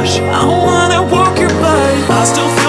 rush. I wanna walk your body. I still.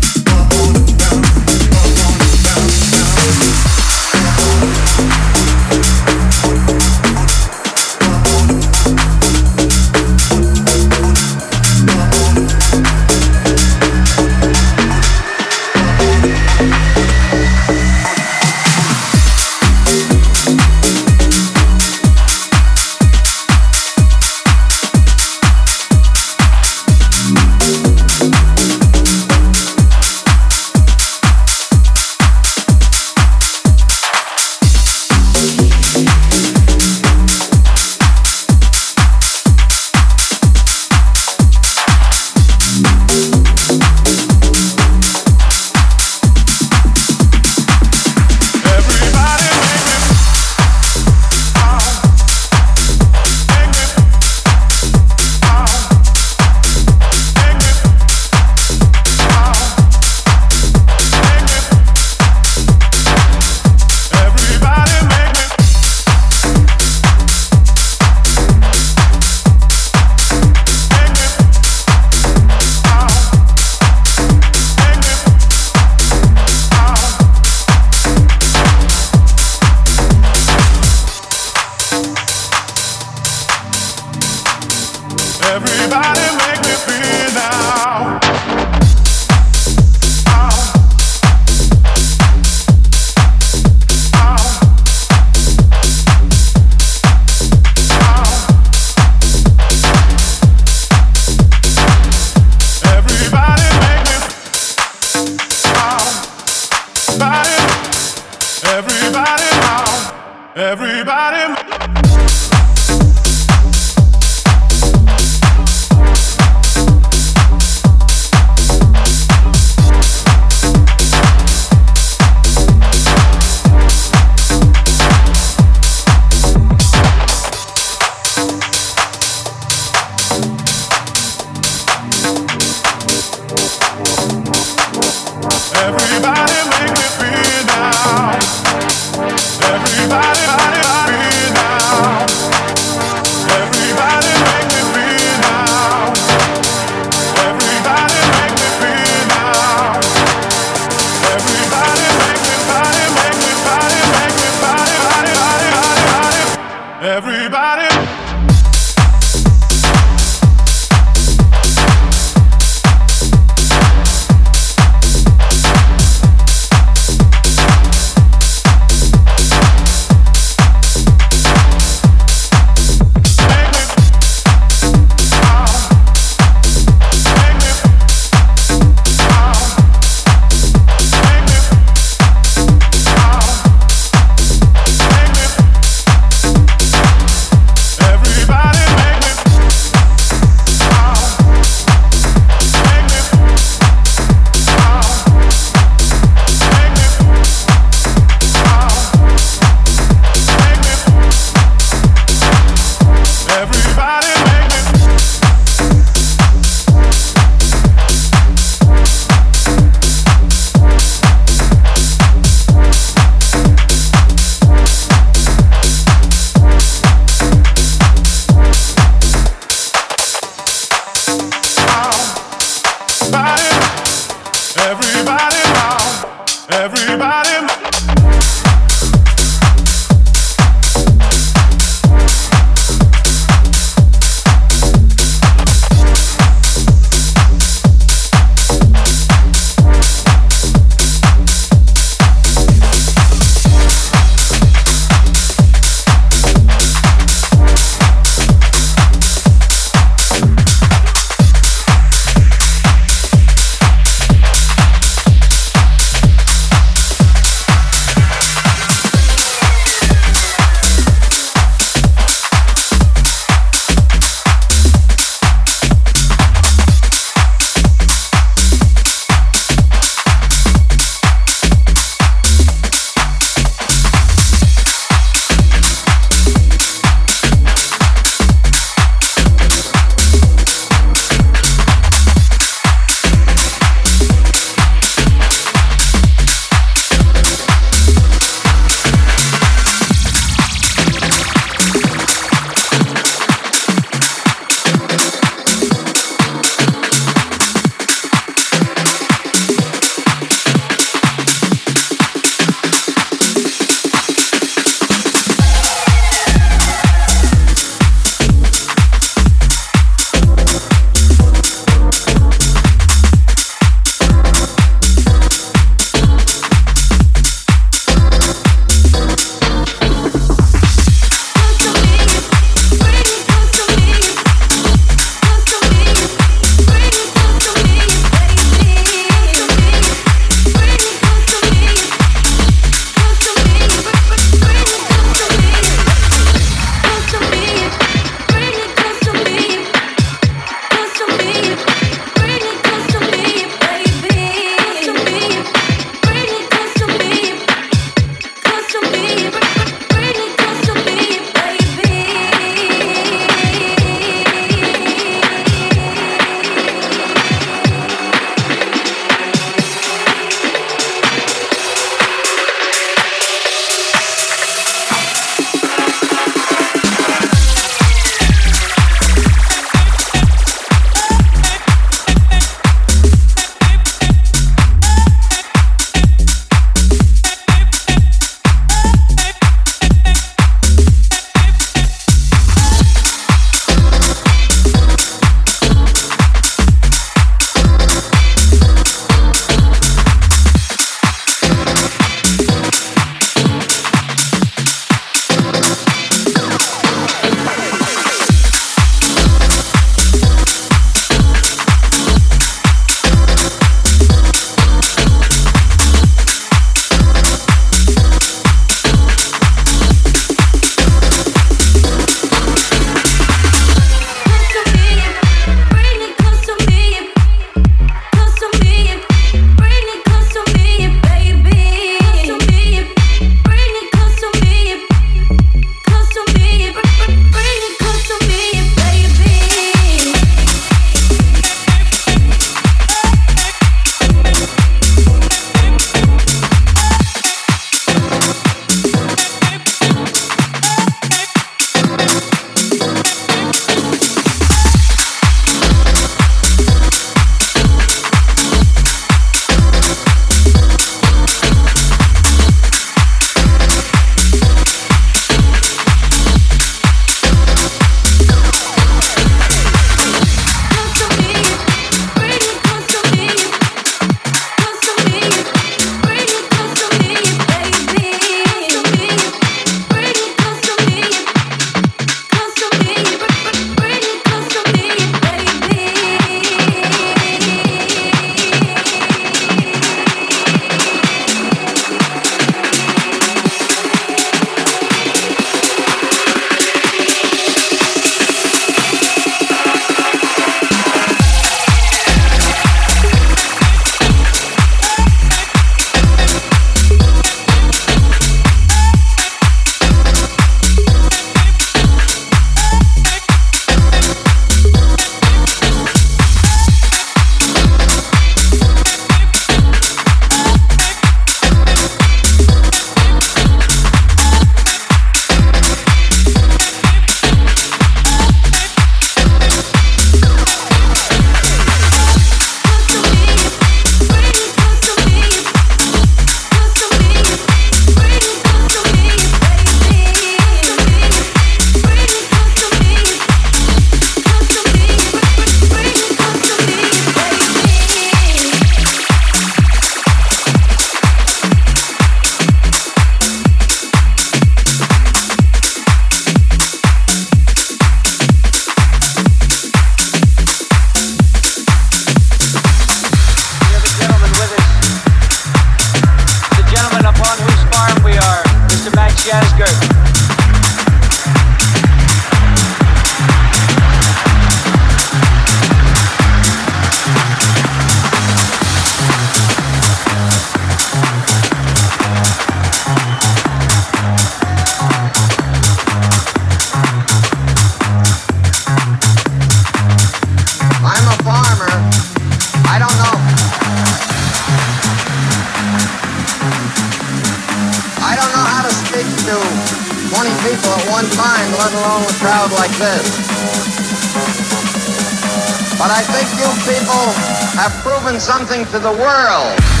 Something to the world.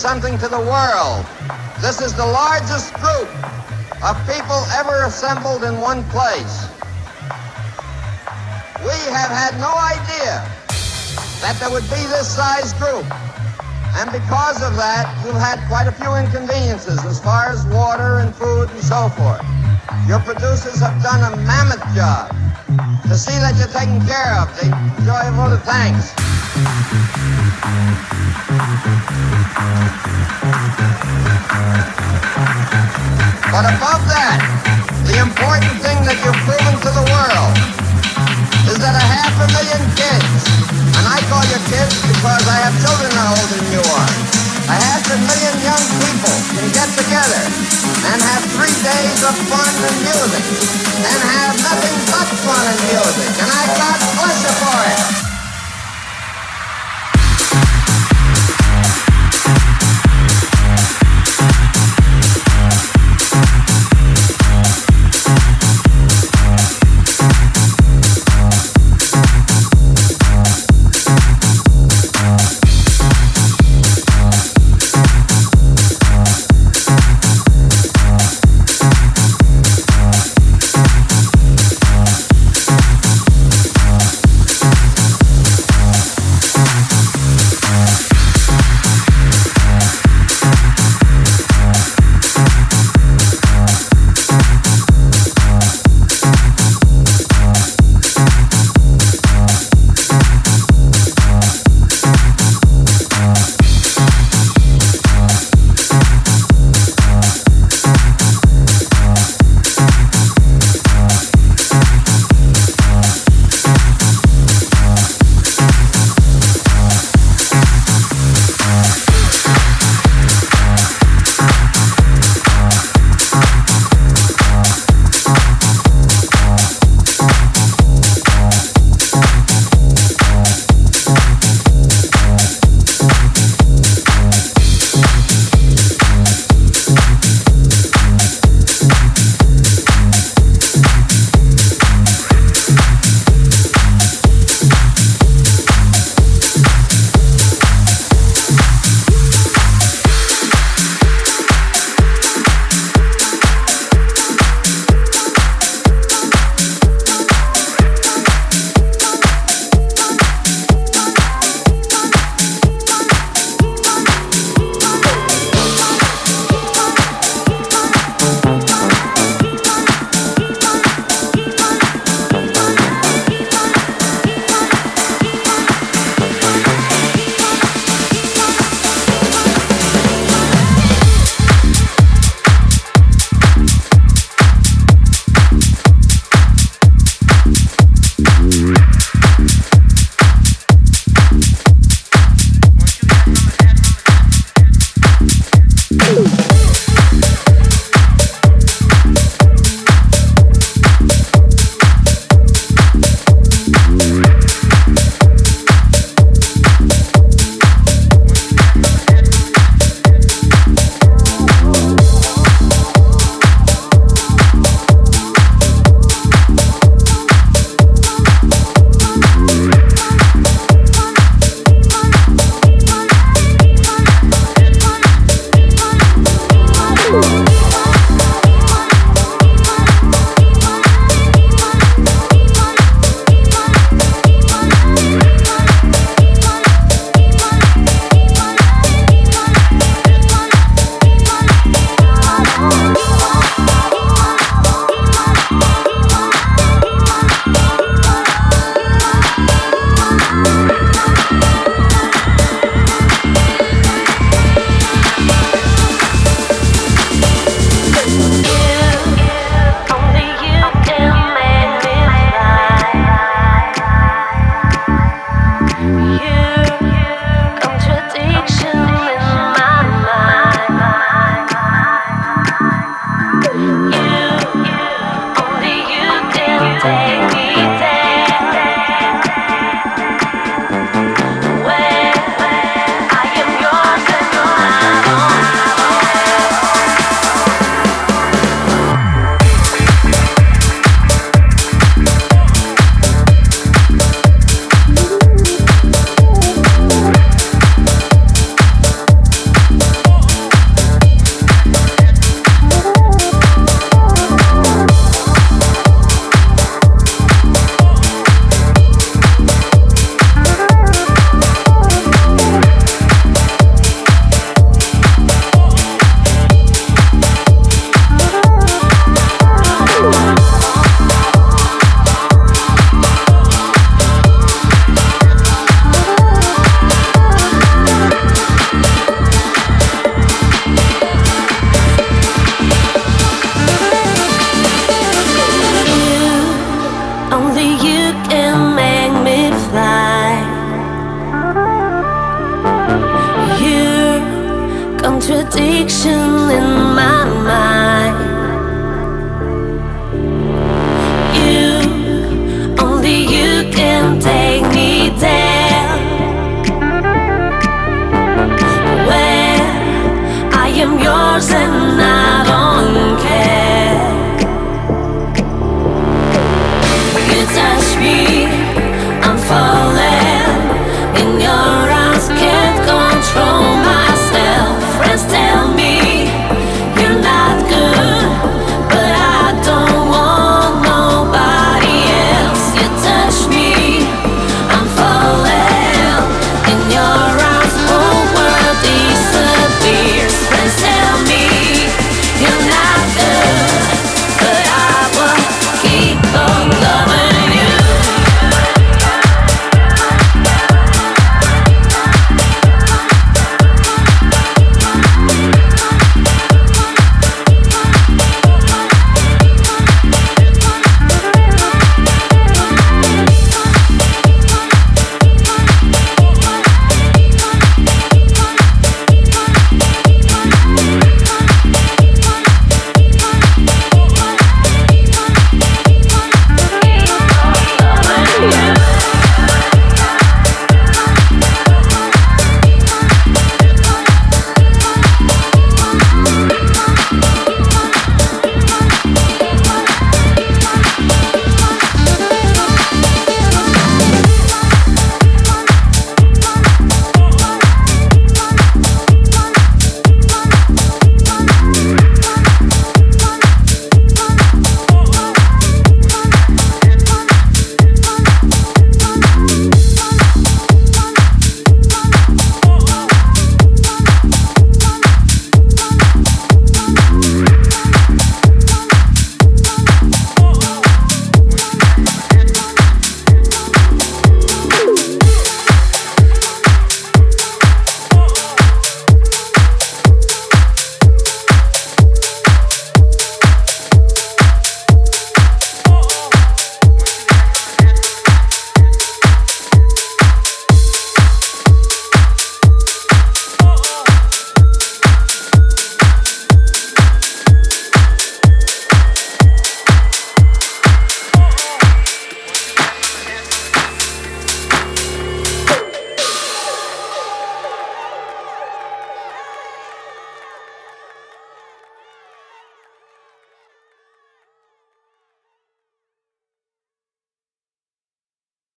Something to the world. This is the largest group of people ever assembled in one place. We have had no idea that there would be this size group. And because of that, you've had quite a few inconveniences as far as water and food and so forth. Your producers have done a mammoth job to see that you're taken care of. They enjoy a vote of thanks. But above that, the important thing that you've proven to the world is that a half a million kids, and I call you kids because I have children older than you are, a half a million young people can get together and have three days of fun and music and have nothing but fun and music. And I bless you for it.